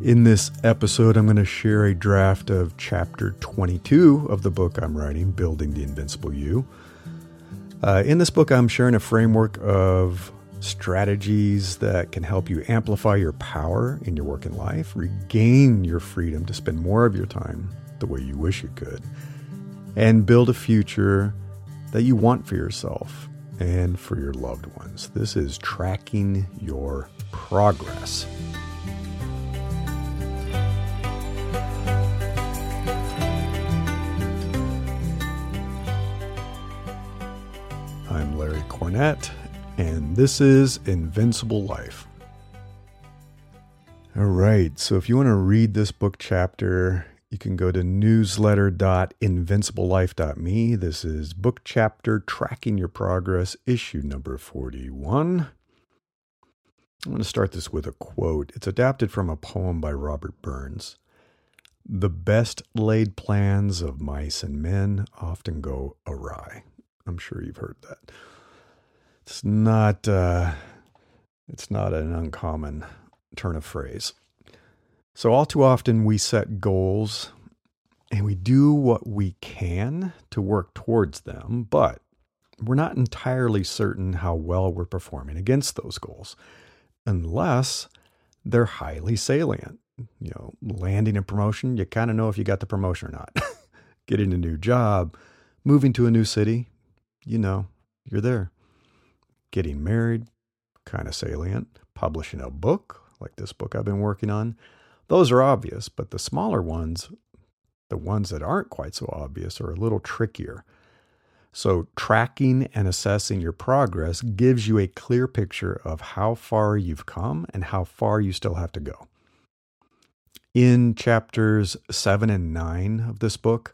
In this episode, I'm going to share a draft of chapter 22 of the book I'm writing, Building the Invincible You. Uh, in this book, I'm sharing a framework of strategies that can help you amplify your power in your work and life, regain your freedom to spend more of your time the way you wish you could, and build a future that you want for yourself and for your loved ones. This is tracking your progress. And this is Invincible Life. All right, so if you want to read this book chapter, you can go to newsletter.invinciblelife.me. This is book chapter Tracking Your Progress, issue number 41. I'm going to start this with a quote. It's adapted from a poem by Robert Burns. The best laid plans of mice and men often go awry. I'm sure you've heard that. It's not uh, it's not an uncommon turn of phrase. So, all too often, we set goals and we do what we can to work towards them, but we're not entirely certain how well we're performing against those goals unless they're highly salient. You know, landing a promotion, you kind of know if you got the promotion or not. Getting a new job, moving to a new city, you know, you're there. Getting married, kind of salient. Publishing a book, like this book I've been working on, those are obvious, but the smaller ones, the ones that aren't quite so obvious, are a little trickier. So, tracking and assessing your progress gives you a clear picture of how far you've come and how far you still have to go. In chapters 7 and 9 of this book,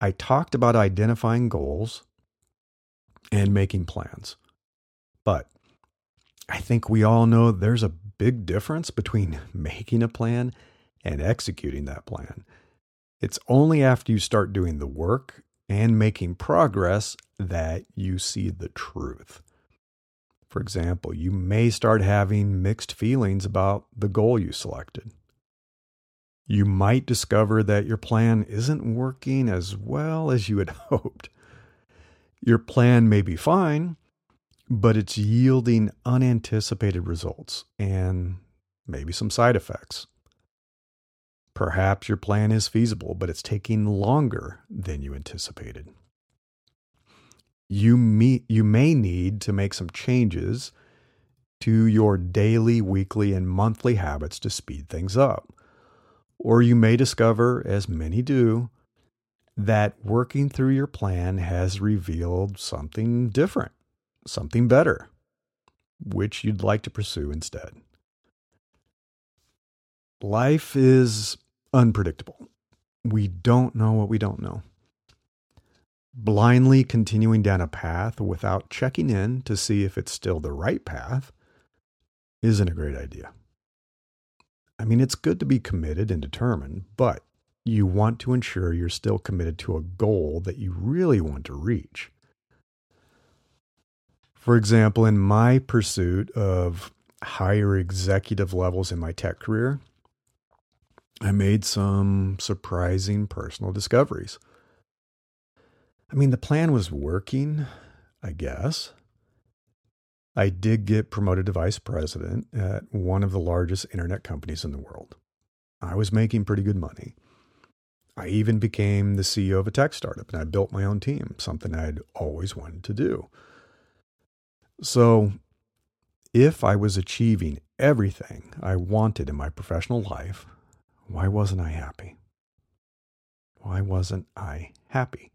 I talked about identifying goals and making plans. But I think we all know there's a big difference between making a plan and executing that plan. It's only after you start doing the work and making progress that you see the truth. For example, you may start having mixed feelings about the goal you selected. You might discover that your plan isn't working as well as you had hoped. Your plan may be fine, but it's yielding unanticipated results and maybe some side effects. Perhaps your plan is feasible, but it's taking longer than you anticipated. You, meet, you may need to make some changes to your daily, weekly, and monthly habits to speed things up. Or you may discover, as many do, that working through your plan has revealed something different something better, which you'd like to pursue instead. Life is unpredictable. We don't know what we don't know. Blindly continuing down a path without checking in to see if it's still the right path isn't a great idea. I mean, it's good to be committed and determined, but you want to ensure you're still committed to a goal that you really want to reach. For example, in my pursuit of higher executive levels in my tech career, I made some surprising personal discoveries. I mean, the plan was working, I guess. I did get promoted to vice president at one of the largest internet companies in the world. I was making pretty good money. I even became the CEO of a tech startup and I built my own team, something I'd always wanted to do. So, if I was achieving everything I wanted in my professional life, why wasn't I happy? Why wasn't I happy?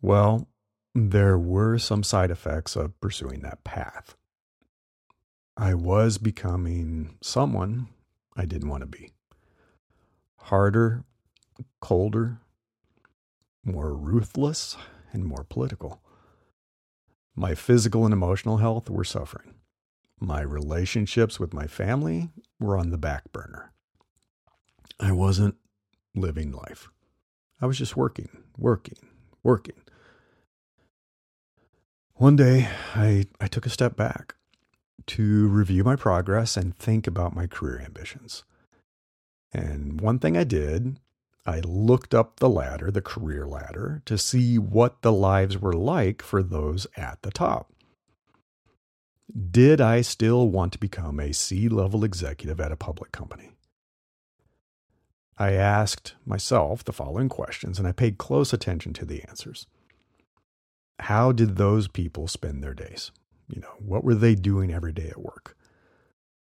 Well, there were some side effects of pursuing that path. I was becoming someone I didn't want to be. Harder, colder, more ruthless, and more political. My physical and emotional health were suffering. My relationships with my family were on the back burner. I wasn't living life. I was just working, working, working. One day, I, I took a step back to review my progress and think about my career ambitions. And one thing I did, I looked up the ladder, the career ladder, to see what the lives were like for those at the top. Did I still want to become a C level executive at a public company? I asked myself the following questions and I paid close attention to the answers. How did those people spend their days? You know, what were they doing every day at work?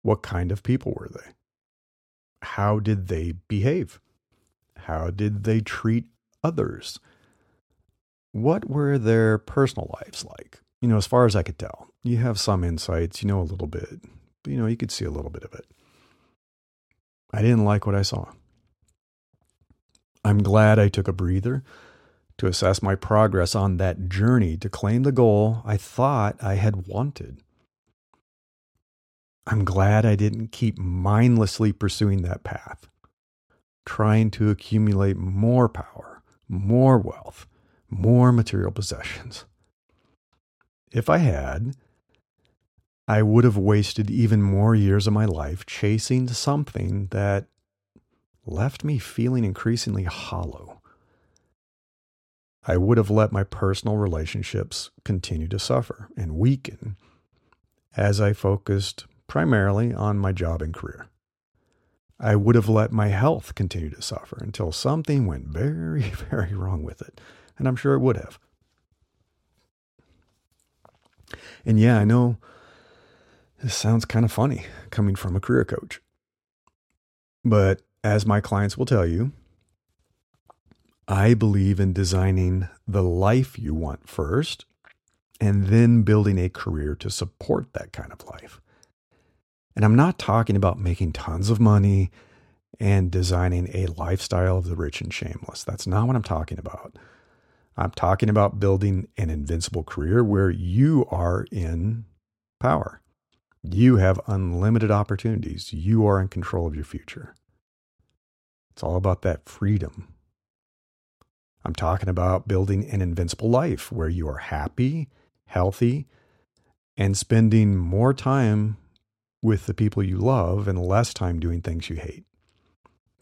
What kind of people were they? How did they behave? How did they treat others? What were their personal lives like? You know, as far as I could tell, you have some insights, you know a little bit, but you know, you could see a little bit of it. I didn't like what I saw. I'm glad I took a breather to assess my progress on that journey to claim the goal I thought I had wanted. I'm glad I didn't keep mindlessly pursuing that path, trying to accumulate more power, more wealth, more material possessions. If I had, I would have wasted even more years of my life chasing something that left me feeling increasingly hollow. I would have let my personal relationships continue to suffer and weaken as I focused primarily on my job and career. I would have let my health continue to suffer until something went very, very wrong with it. And I'm sure it would have. And yeah, I know this sounds kind of funny coming from a career coach. But as my clients will tell you, I believe in designing the life you want first and then building a career to support that kind of life. And I'm not talking about making tons of money and designing a lifestyle of the rich and shameless. That's not what I'm talking about. I'm talking about building an invincible career where you are in power. You have unlimited opportunities. You are in control of your future. It's all about that freedom. I'm talking about building an invincible life where you are happy, healthy, and spending more time with the people you love and less time doing things you hate.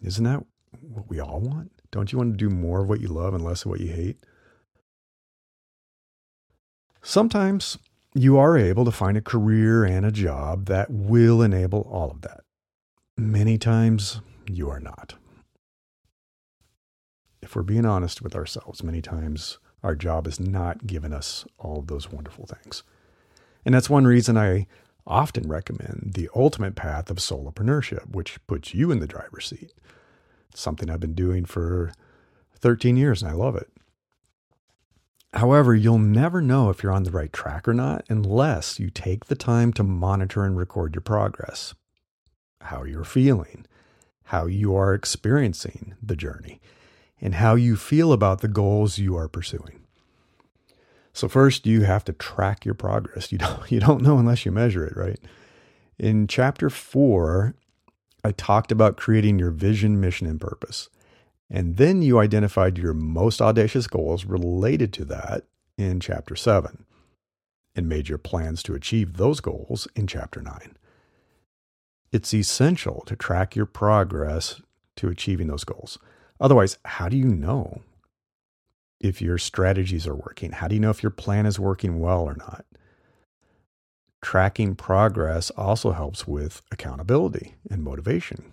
Isn't that what we all want? Don't you want to do more of what you love and less of what you hate? Sometimes you are able to find a career and a job that will enable all of that. Many times you are not if we're being honest with ourselves, many times our job has not given us all of those wonderful things. And that's one reason I often recommend the ultimate path of solopreneurship, which puts you in the driver's seat. It's something I've been doing for 13 years and I love it. However, you'll never know if you're on the right track or not unless you take the time to monitor and record your progress, how you're feeling, how you are experiencing the journey, and how you feel about the goals you are pursuing. So first you have to track your progress. You don't you don't know unless you measure it, right? In chapter 4, I talked about creating your vision, mission and purpose. And then you identified your most audacious goals related to that in chapter 7 and made your plans to achieve those goals in chapter 9. It's essential to track your progress to achieving those goals. Otherwise, how do you know if your strategies are working? How do you know if your plan is working well or not? Tracking progress also helps with accountability and motivation.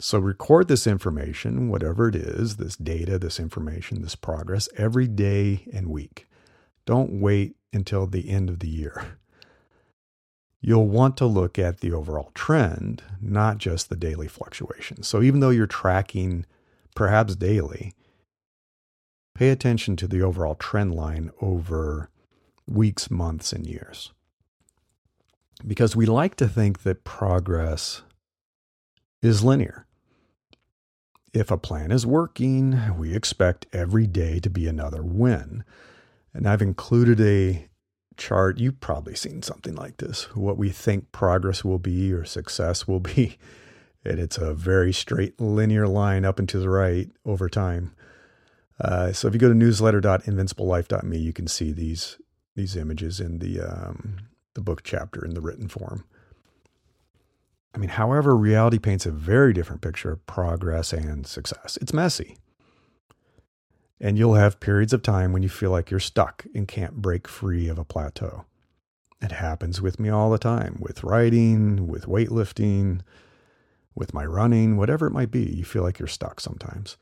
So, record this information, whatever it is this data, this information, this progress, every day and week. Don't wait until the end of the year. You'll want to look at the overall trend, not just the daily fluctuations. So, even though you're tracking perhaps daily, pay attention to the overall trend line over weeks, months, and years. Because we like to think that progress is linear. If a plan is working, we expect every day to be another win. And I've included a chart. You've probably seen something like this what we think progress will be or success will be and it's a very straight linear line up and to the right over time. Uh, so if you go to newsletter.invinciblelife.me, you can see these these images in the um, the book chapter in the written form. I mean, however, reality paints a very different picture of progress and success. It's messy. And you'll have periods of time when you feel like you're stuck and can't break free of a plateau. It happens with me all the time with writing, with weightlifting, with my running, whatever it might be. You feel like you're stuck sometimes.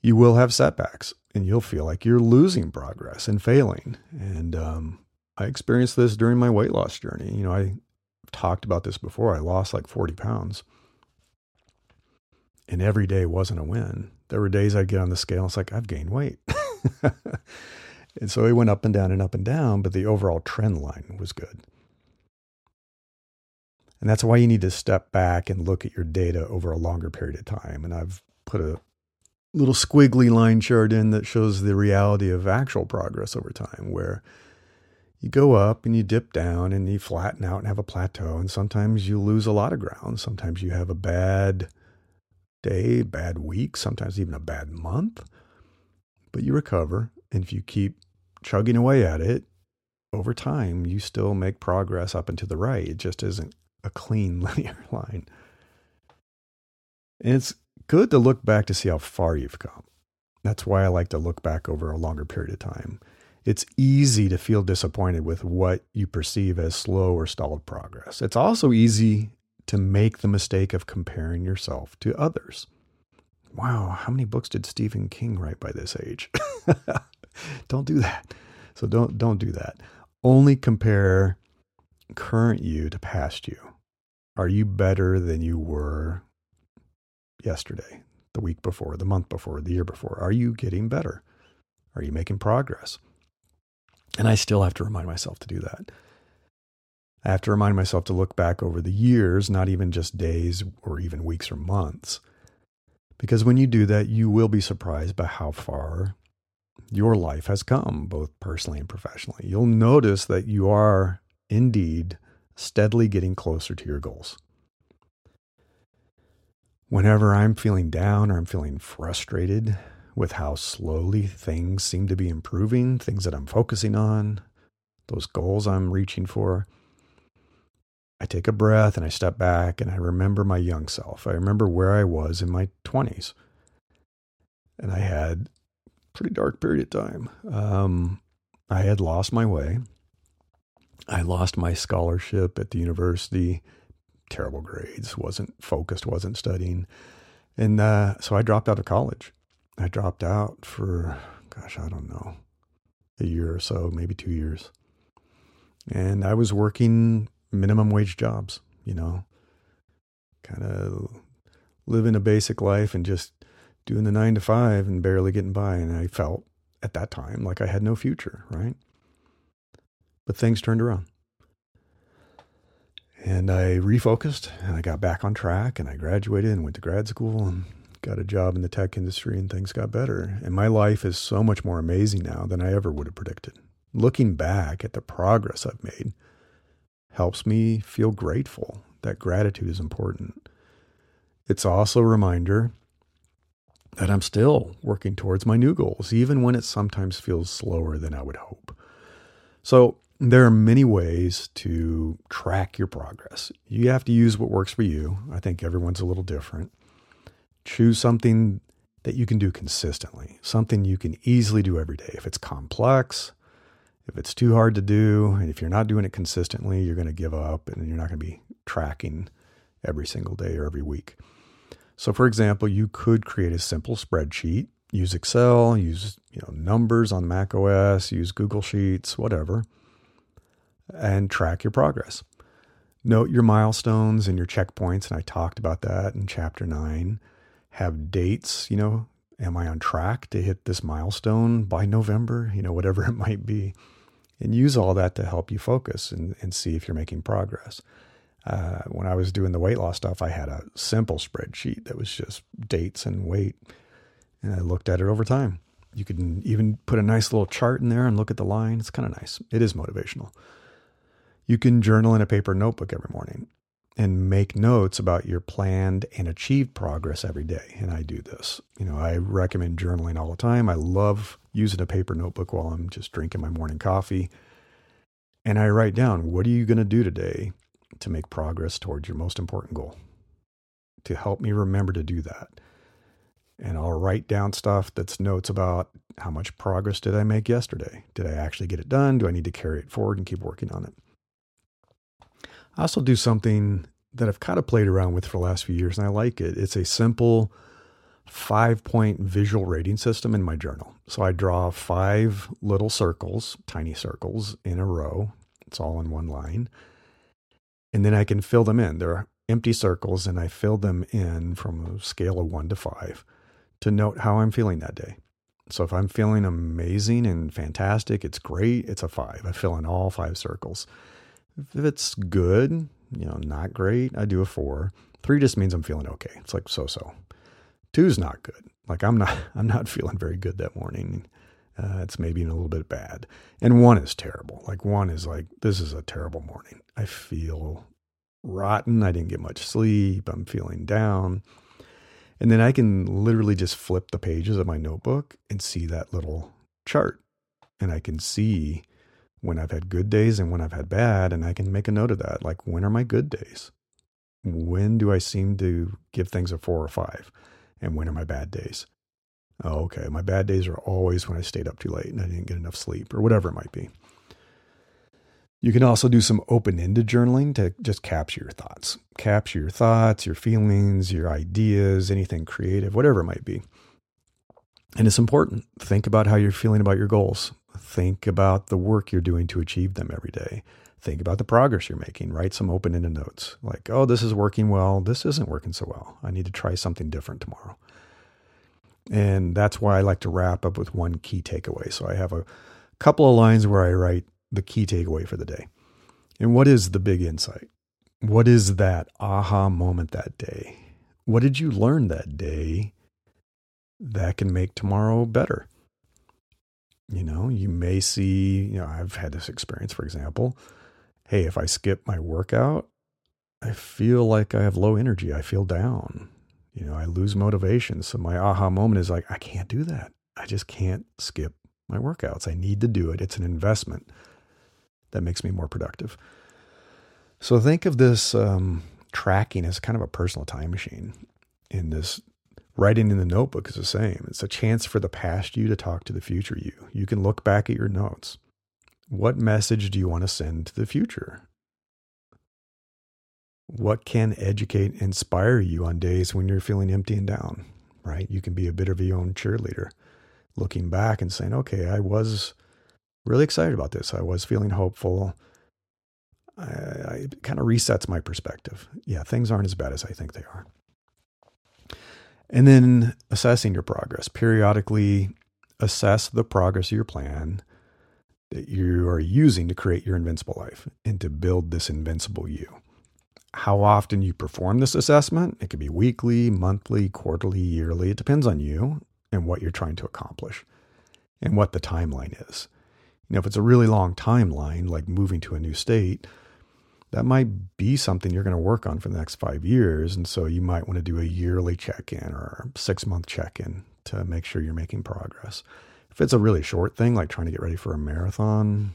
You will have setbacks and you'll feel like you're losing progress and failing. And um, I experienced this during my weight loss journey. You know, I talked about this before. I lost like 40 pounds. And every day wasn't a win. There were days I'd get on the scale and it's like, I've gained weight. and so it went up and down and up and down, but the overall trend line was good. And that's why you need to step back and look at your data over a longer period of time. And I've put a little squiggly line chart in that shows the reality of actual progress over time, where you go up and you dip down and you flatten out and have a plateau. And sometimes you lose a lot of ground. Sometimes you have a bad day, bad week, sometimes even a bad month. But you recover. And if you keep chugging away at it, over time, you still make progress up and to the right. It just isn't a clean linear line. And it's good to look back to see how far you've come. That's why I like to look back over a longer period of time it's easy to feel disappointed with what you perceive as slow or stalled progress. It's also easy to make the mistake of comparing yourself to others. Wow, how many books did Stephen King write by this age? don't do that. So don't don't do that. Only compare current you to past you. Are you better than you were yesterday, the week before, the month before, the year before? Are you getting better? Are you making progress? And I still have to remind myself to do that. I have to remind myself to look back over the years, not even just days or even weeks or months. Because when you do that, you will be surprised by how far your life has come, both personally and professionally. You'll notice that you are indeed steadily getting closer to your goals. Whenever I'm feeling down or I'm feeling frustrated, with how slowly things seem to be improving, things that I'm focusing on, those goals I'm reaching for. I take a breath and I step back and I remember my young self. I remember where I was in my 20s. And I had a pretty dark period of time. Um, I had lost my way. I lost my scholarship at the university. Terrible grades, wasn't focused, wasn't studying. And uh, so I dropped out of college. I dropped out for, gosh, I don't know, a year or so, maybe two years. And I was working minimum wage jobs, you know, kind of living a basic life and just doing the nine to five and barely getting by. And I felt at that time like I had no future, right? But things turned around. And I refocused and I got back on track and I graduated and went to grad school and got a job in the tech industry and things got better. And my life is so much more amazing now than I ever would have predicted. Looking back at the progress I've made helps me feel grateful. That gratitude is important. It's also a reminder that I'm still working towards my new goals, even when it sometimes feels slower than I would hope. So, there are many ways to track your progress. You have to use what works for you. I think everyone's a little different. Choose something that you can do consistently, something you can easily do every day. If it's complex, if it's too hard to do, and if you're not doing it consistently, you're going to give up and you're not going to be tracking every single day or every week. So, for example, you could create a simple spreadsheet, use Excel, use you know numbers on Mac OS, use Google Sheets, whatever, and track your progress. Note your milestones and your checkpoints, and I talked about that in chapter 9 have dates, you know, am I on track to hit this milestone by November, you know, whatever it might be. And use all that to help you focus and, and see if you're making progress. Uh, when I was doing the weight loss stuff, I had a simple spreadsheet that was just dates and weight. And I looked at it over time. You can even put a nice little chart in there and look at the line. It's kind of nice. It is motivational. You can journal in a paper notebook every morning and make notes about your planned and achieved progress every day. And I do this. You know, I recommend journaling all the time. I love using a paper notebook while I'm just drinking my morning coffee. and I write down what are you going to do today to make progress towards your most important goal to help me remember to do that. And I'll write down stuff that's notes about how much progress did I make yesterday? Did I actually get it done? Do I need to carry it forward and keep working on it? I also do something that I've kind of played around with for the last few years and I like it. It's a simple five point visual rating system in my journal. So I draw five little circles, tiny circles in a row. It's all in one line. And then I can fill them in. They're empty circles and I fill them in from a scale of one to five to note how I'm feeling that day. So if I'm feeling amazing and fantastic, it's great, it's a five. I fill in all five circles. If it's good, you know, not great, I do a four. Three just means I'm feeling okay. It's like so so. Two's not good. Like I'm not I'm not feeling very good that morning. Uh, it's maybe a little bit bad. And one is terrible. Like one is like this is a terrible morning. I feel rotten. I didn't get much sleep. I'm feeling down. And then I can literally just flip the pages of my notebook and see that little chart. And I can see when I've had good days and when I've had bad. And I can make a note of that. Like, when are my good days? When do I seem to give things a four or five? And when are my bad days? Oh, okay. My bad days are always when I stayed up too late and I didn't get enough sleep or whatever it might be. You can also do some open ended journaling to just capture your thoughts. Capture your thoughts, your feelings, your ideas, anything creative, whatever it might be. And it's important. Think about how you're feeling about your goals. Think about the work you're doing to achieve them every day. Think about the progress you're making. Write some open ended notes like, oh, this is working well. This isn't working so well. I need to try something different tomorrow. And that's why I like to wrap up with one key takeaway. So I have a couple of lines where I write the key takeaway for the day. And what is the big insight? What is that aha moment that day? What did you learn that day that can make tomorrow better? You know, you may see, you know, I've had this experience, for example. Hey, if I skip my workout, I feel like I have low energy. I feel down. You know, I lose motivation. So my aha moment is like, I can't do that. I just can't skip my workouts. I need to do it. It's an investment that makes me more productive. So think of this um, tracking as kind of a personal time machine. In this writing in the notebook is the same. It's a chance for the past you to talk to the future you. You can look back at your notes. What message do you want to send to the future? What can educate, inspire you on days when you're feeling empty and down, right? You can be a bit of your own cheerleader, looking back and saying, okay, I was really excited about this. I was feeling hopeful. I, I, it kind of resets my perspective. Yeah, things aren't as bad as I think they are. And then assessing your progress. Periodically assess the progress of your plan that you are using to create your invincible life and to build this invincible you. How often you perform this assessment, it could be weekly, monthly, quarterly, yearly. It depends on you and what you're trying to accomplish and what the timeline is. You know, if it's a really long timeline, like moving to a new state, that might be something you're going to work on for the next five years. And so you might want to do a yearly check in or six month check in to make sure you're making progress. If it's a really short thing, like trying to get ready for a marathon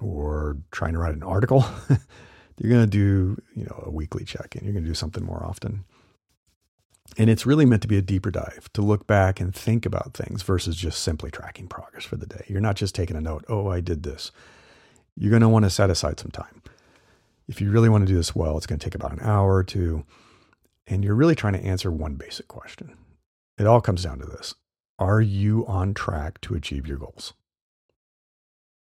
or trying to write an article, you're going to do, you know, a weekly check in. You're going to do something more often. And it's really meant to be a deeper dive to look back and think about things versus just simply tracking progress for the day. You're not just taking a note, oh, I did this. You're going to want to set aside some time. If you really want to do this well, it's going to take about an hour or two. And you're really trying to answer one basic question. It all comes down to this Are you on track to achieve your goals?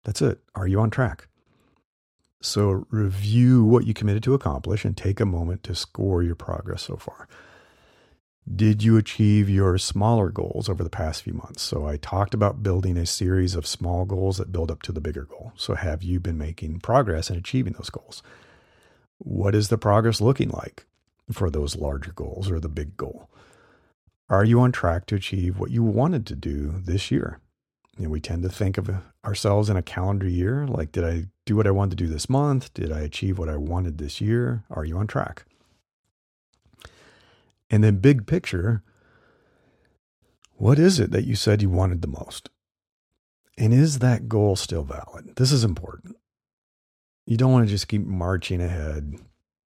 That's it. Are you on track? So review what you committed to accomplish and take a moment to score your progress so far. Did you achieve your smaller goals over the past few months? So, I talked about building a series of small goals that build up to the bigger goal. So, have you been making progress in achieving those goals? What is the progress looking like for those larger goals or the big goal? Are you on track to achieve what you wanted to do this year? We tend to think of uh, ourselves in a calendar year like, did I do what I wanted to do this month? Did I achieve what I wanted this year? Are you on track? And then, big picture, what is it that you said you wanted the most? And is that goal still valid? This is important. You don't want to just keep marching ahead.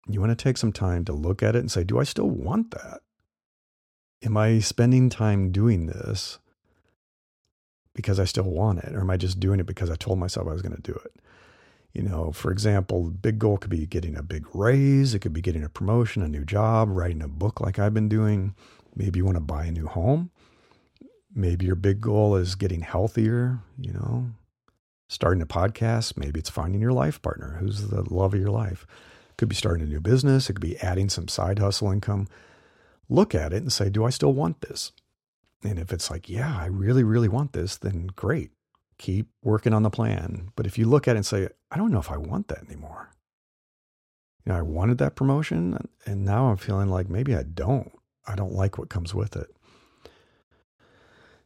You want to take some time to look at it and say, do I still want that? Am I spending time doing this because I still want it? Or am I just doing it because I told myself I was going to do it? You know, for example, the big goal could be getting a big raise. It could be getting a promotion, a new job, writing a book like I've been doing. Maybe you want to buy a new home. Maybe your big goal is getting healthier, you know, starting a podcast. Maybe it's finding your life partner who's the love of your life. Could be starting a new business. It could be adding some side hustle income. Look at it and say, do I still want this? And if it's like, yeah, I really, really want this, then great keep working on the plan. But if you look at it and say, I don't know if I want that anymore. You know, I wanted that promotion and now I'm feeling like maybe I don't. I don't like what comes with it.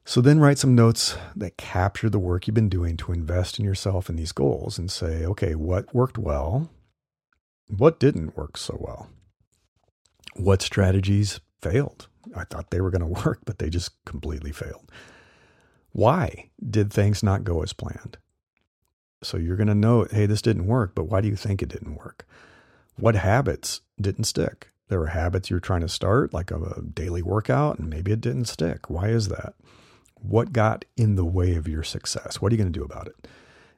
So then write some notes that capture the work you've been doing to invest in yourself and these goals and say, okay, what worked well? What didn't work so well? What strategies failed? I thought they were going to work, but they just completely failed. Why did things not go as planned? So you're going to know, hey, this didn't work, but why do you think it didn't work? What habits didn't stick? There were habits you were trying to start, like a daily workout, and maybe it didn't stick. Why is that? What got in the way of your success? What are you going to do about it?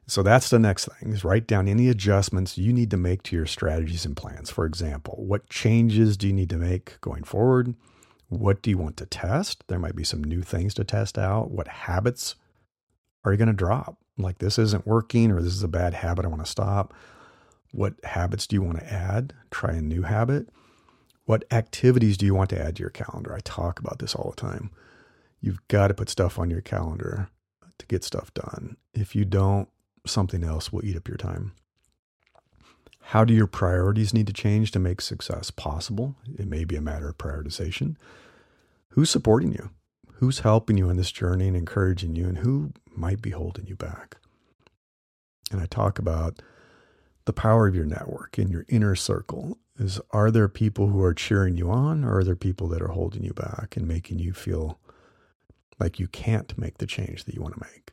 So that's the next thing is write down any adjustments you need to make to your strategies and plans. For example, what changes do you need to make going forward? What do you want to test? There might be some new things to test out. What habits are you going to drop? Like this isn't working or this is a bad habit. I want to stop. What habits do you want to add? Try a new habit. What activities do you want to add to your calendar? I talk about this all the time. You've got to put stuff on your calendar to get stuff done. If you don't, something else will eat up your time. How do your priorities need to change to make success possible? It may be a matter of prioritization. Who's supporting you? Who's helping you on this journey and encouraging you, and who might be holding you back? And I talk about the power of your network and your inner circle is are there people who are cheering you on or are there people that are holding you back and making you feel like you can't make the change that you want to make?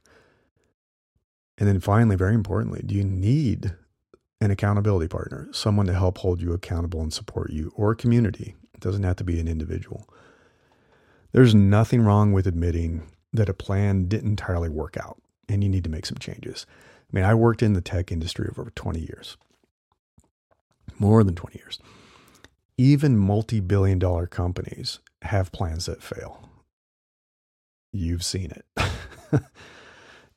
And then finally, very importantly, do you need an accountability partner, someone to help hold you accountable and support you, or a community. It doesn't have to be an individual. There's nothing wrong with admitting that a plan didn't entirely work out and you need to make some changes. I mean, I worked in the tech industry for over 20 years, more than 20 years. Even multi billion dollar companies have plans that fail. You've seen it.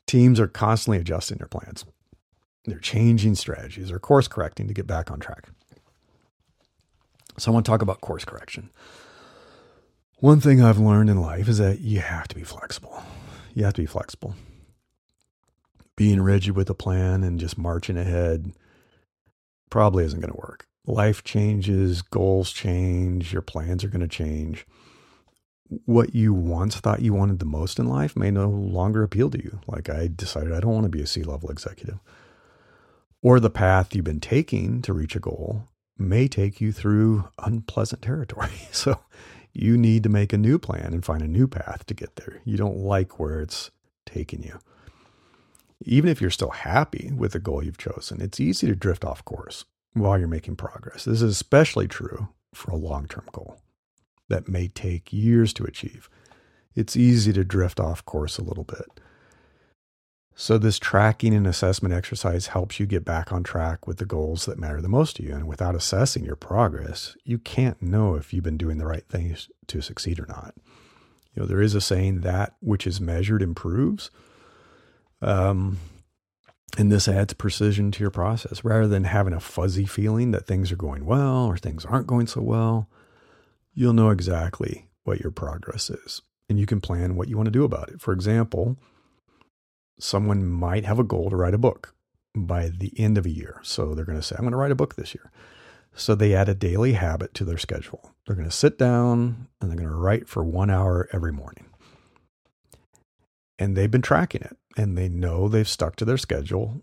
Teams are constantly adjusting their plans. They're changing strategies, they're course correcting to get back on track. So I want to talk about course correction. One thing I've learned in life is that you have to be flexible. You have to be flexible. Being rigid with a plan and just marching ahead probably isn't going to work. Life changes, goals change, your plans are going to change. What you once thought you wanted the most in life may no longer appeal to you. Like I decided I don't want to be a C level executive or the path you've been taking to reach a goal may take you through unpleasant territory. So you need to make a new plan and find a new path to get there. You don't like where it's taking you. Even if you're still happy with the goal you've chosen, it's easy to drift off course while you're making progress. This is especially true for a long term goal that may take years to achieve. It's easy to drift off course a little bit. So, this tracking and assessment exercise helps you get back on track with the goals that matter the most to you. And without assessing your progress, you can't know if you've been doing the right things to succeed or not. You know, there is a saying that which is measured improves. Um, and this adds precision to your process rather than having a fuzzy feeling that things are going well or things aren't going so well. You'll know exactly what your progress is and you can plan what you want to do about it. For example, someone might have a goal to write a book by the end of a year. So they're going to say, I'm going to write a book this year. So they add a daily habit to their schedule. They're going to sit down and they're going to write for one hour every morning. And they've been tracking it and they know they've stuck to their schedule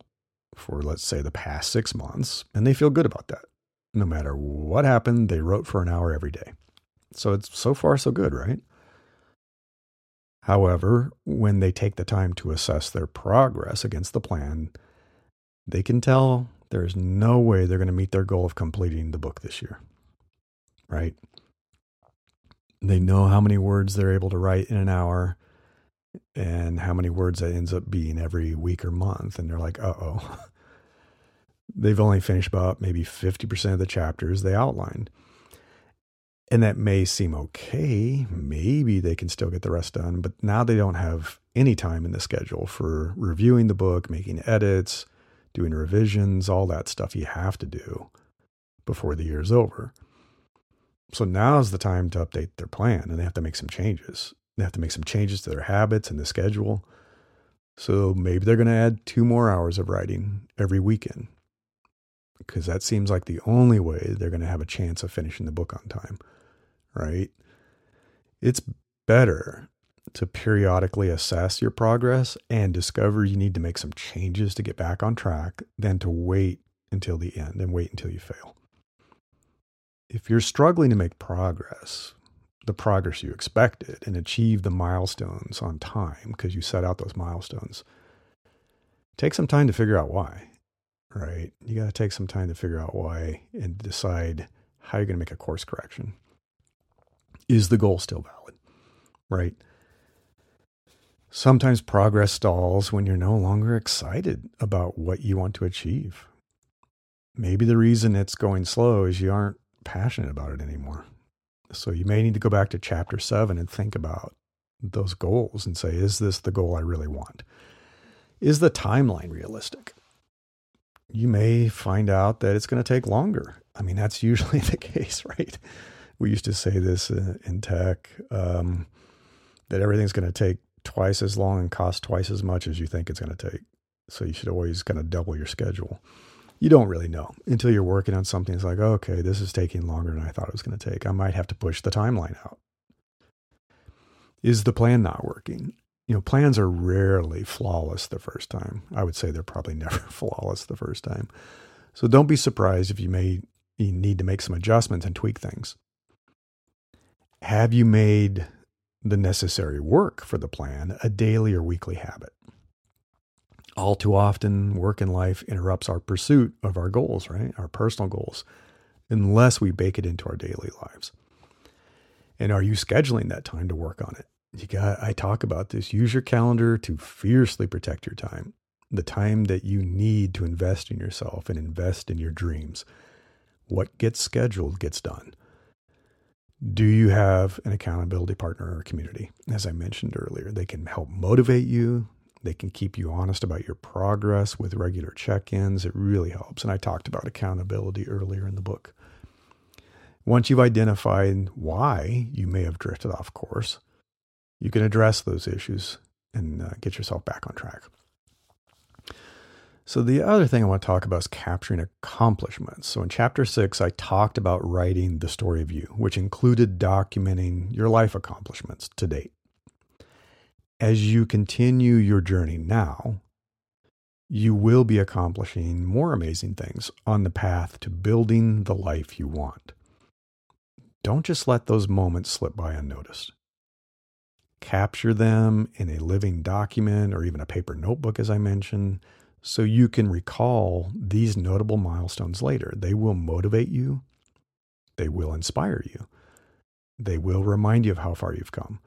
for, let's say, the past six months. And they feel good about that. No matter what happened, they wrote for an hour every day. So it's so far so good, right? However, when they take the time to assess their progress against the plan, they can tell There's no way they're going to meet their goal of completing the book this year. Right? They know how many words they're able to write in an hour and how many words that ends up being every week or month. And they're like, uh oh. They've only finished about maybe 50% of the chapters they outlined. And that may seem okay. Maybe they can still get the rest done, but now they don't have any time in the schedule for reviewing the book, making edits, doing revisions, all that stuff you have to do before the year's over. So now's the time to update their plan and they have to make some changes. They have to make some changes to their habits and the schedule. So maybe they're going to add two more hours of writing every weekend because that seems like the only way they're going to have a chance of finishing the book on time, right? It's better to periodically assess your progress and discover you need to make some changes to get back on track than to wait until the end and wait until you fail. If you're struggling to make progress, the progress you expected, and achieve the milestones on time because you set out those milestones, take some time to figure out why, right? You got to take some time to figure out why and decide how you're going to make a course correction. Is the goal still valid, right? Sometimes progress stalls when you're no longer excited about what you want to achieve. Maybe the reason it's going slow is you aren't passionate about it anymore. So you may need to go back to chapter seven and think about those goals and say, is this the goal I really want? Is the timeline realistic? You may find out that it's going to take longer. I mean, that's usually the case, right? We used to say this in tech um, that everything's going to take twice as long and cost twice as much as you think it's going to take. So you should always kind of double your schedule. You don't really know until you're working on something. It's like, okay, this is taking longer than I thought it was going to take. I might have to push the timeline out. Is the plan not working? You know, plans are rarely flawless the first time. I would say they're probably never flawless the first time. So don't be surprised if you may you need to make some adjustments and tweak things. Have you made the necessary work for the plan a daily or weekly habit. All too often, work in life interrupts our pursuit of our goals, right? Our personal goals, unless we bake it into our daily lives. And are you scheduling that time to work on it? You got I talk about this. Use your calendar to fiercely protect your time. The time that you need to invest in yourself and invest in your dreams. What gets scheduled gets done. Do you have an accountability partner or community? As I mentioned earlier, they can help motivate you. They can keep you honest about your progress with regular check ins. It really helps. And I talked about accountability earlier in the book. Once you've identified why you may have drifted off course, you can address those issues and uh, get yourself back on track. So, the other thing I want to talk about is capturing accomplishments. So, in chapter six, I talked about writing the story of you, which included documenting your life accomplishments to date. As you continue your journey now, you will be accomplishing more amazing things on the path to building the life you want. Don't just let those moments slip by unnoticed. Capture them in a living document or even a paper notebook, as I mentioned so you can recall these notable milestones later. They will motivate you, they will inspire you, they will remind you of how far you've come.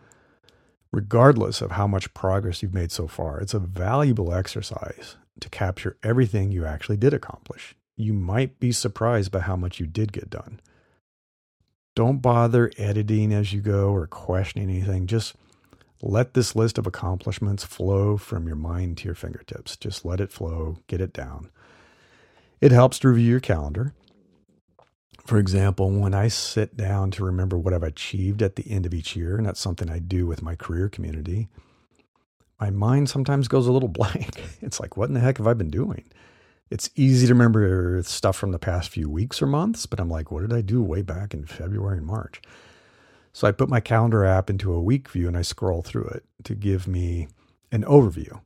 Regardless of how much progress you've made so far, it's a valuable exercise to capture everything you actually did accomplish. You might be surprised by how much you did get done. Don't bother editing as you go or questioning anything. Just let this list of accomplishments flow from your mind to your fingertips. Just let it flow, get it down. It helps to review your calendar. For example, when I sit down to remember what I've achieved at the end of each year, and that's something I do with my career community, my mind sometimes goes a little blank. It's like, what in the heck have I been doing? It's easy to remember stuff from the past few weeks or months, but I'm like, what did I do way back in February and March? So I put my calendar app into a week view and I scroll through it to give me an overview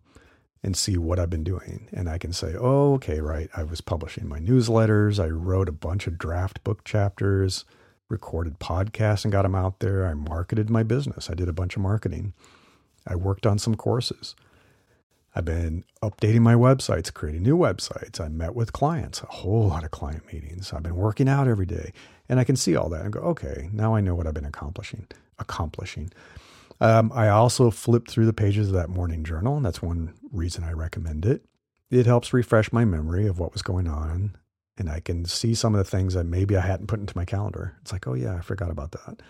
and see what I've been doing. And I can say, oh, okay, right. I was publishing my newsletters. I wrote a bunch of draft book chapters, recorded podcasts and got them out there. I marketed my business. I did a bunch of marketing. I worked on some courses. I've been updating my websites, creating new websites. I met with clients, a whole lot of client meetings. I've been working out every day. And I can see all that and go, okay, now I know what I've been accomplishing. Accomplishing. Um, I also flip through the pages of that morning journal, and that's one reason I recommend it. It helps refresh my memory of what was going on, and I can see some of the things that maybe I hadn't put into my calendar. It's like, oh yeah, I forgot about that.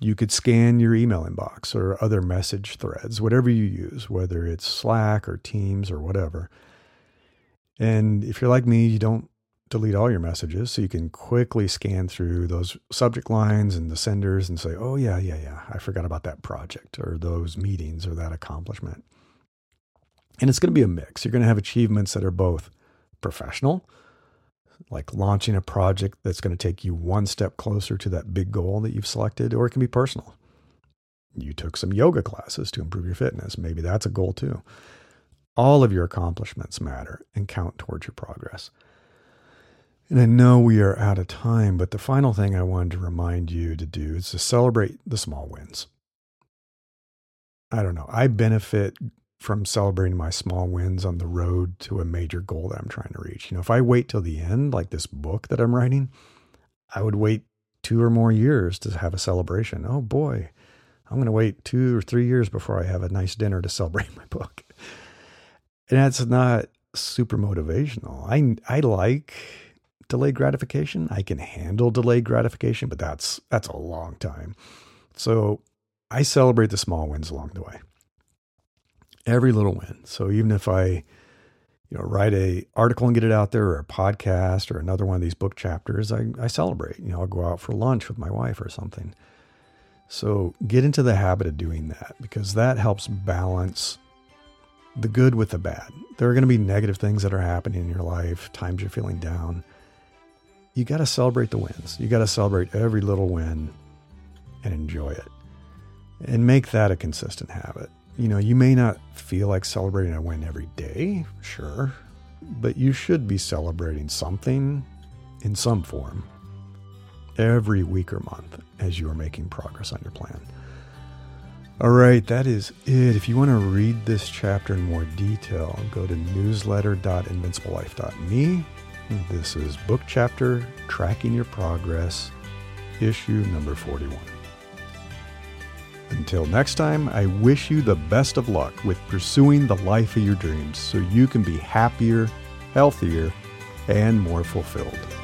You could scan your email inbox or other message threads, whatever you use, whether it's Slack or Teams or whatever. And if you're like me, you don't delete all your messages. So you can quickly scan through those subject lines and the senders and say, oh, yeah, yeah, yeah, I forgot about that project or those meetings or that accomplishment. And it's going to be a mix. You're going to have achievements that are both professional, like launching a project that's going to take you one step closer to that big goal that you've selected, or it can be personal. You took some yoga classes to improve your fitness. Maybe that's a goal too. All of your accomplishments matter and count towards your progress. And I know we are out of time, but the final thing I wanted to remind you to do is to celebrate the small wins. I don't know. I benefit from celebrating my small wins on the road to a major goal that I'm trying to reach. You know, if I wait till the end, like this book that I'm writing, I would wait two or more years to have a celebration. Oh boy, I'm going to wait two or three years before I have a nice dinner to celebrate my book. And that's not super motivational. I I like delayed gratification. I can handle delayed gratification, but that's that's a long time. So I celebrate the small wins along the way. Every little win. So even if I you know write a article and get it out there or a podcast or another one of these book chapters, I, I celebrate. You know, I'll go out for lunch with my wife or something. So get into the habit of doing that because that helps balance the good with the bad. There are going to be negative things that are happening in your life, times you're feeling down you got to celebrate the wins. You got to celebrate every little win and enjoy it and make that a consistent habit. You know, you may not feel like celebrating a win every day, sure, but you should be celebrating something in some form every week or month as you are making progress on your plan. All right, that is it. If you want to read this chapter in more detail, go to newsletter.invinciblelife.me this is Book Chapter Tracking Your Progress, issue number 41. Until next time, I wish you the best of luck with pursuing the life of your dreams so you can be happier, healthier, and more fulfilled.